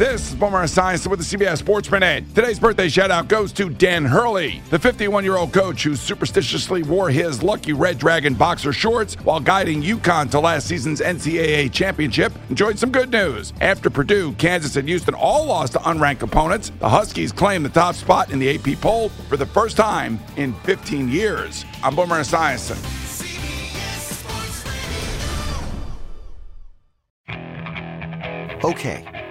This is Boomer Esiason with the CBS Sports Minute. Today's birthday shout out goes to Dan Hurley, the 51 year old coach who superstitiously wore his lucky Red Dragon boxer shorts while guiding UConn to last season's NCAA championship. Enjoyed some good news. After Purdue, Kansas, and Houston all lost to unranked opponents, the Huskies claim the top spot in the AP poll for the first time in 15 years. I'm Boomer Esiason. Okay,